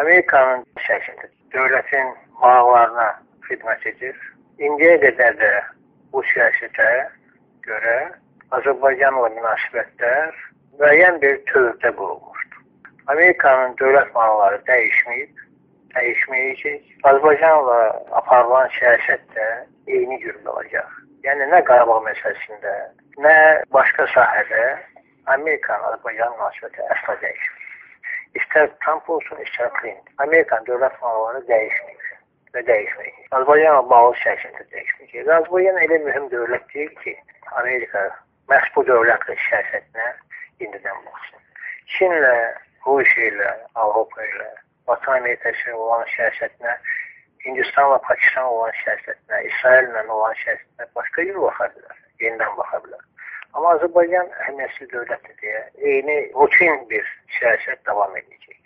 Amerikanın siyasəti dövlətin maraqlarına xidmət edir. İndiyə qədər də bu siyasətə görə Azərbaycanla münasibətlər müəyyən bir tövrdə qurulmuşdur. Amerikanın dövlət maraqları dəyişməyib, dəyişməyəcək. Azərbaycanla aparılan siyasət də eyni cür qalacaq. Yəni nə Qarabağ məsələsində, nə başqa sahədə Amerikanın Azərbaycan münasibəti əsla dəyişmir. İstər Trump olsun, istər Clinton. Amerikan dövlət maraqları dəyişmir və dəyişməyəcək. Azərbaycanla bağlı siyasət də dəyişməyəcək. Azərbaycan elə mühüm dövlət deyil ki, Amerika məhz bu dövlətin siyasətinə indidən baxsın. Çinlə, Rusiya ilə, Avropa ilə, Batı Amerikası olan siyasətinə, Hindistanla Pakistan olan siyasətinə, İsraillə olan siyasətinə başqa cür baxa bilər, yenidən baxa bilər. Amma Azərbaycan əhəmiyyətli dövlətdir deyə eyni rutin bir siyasət davam edəcək.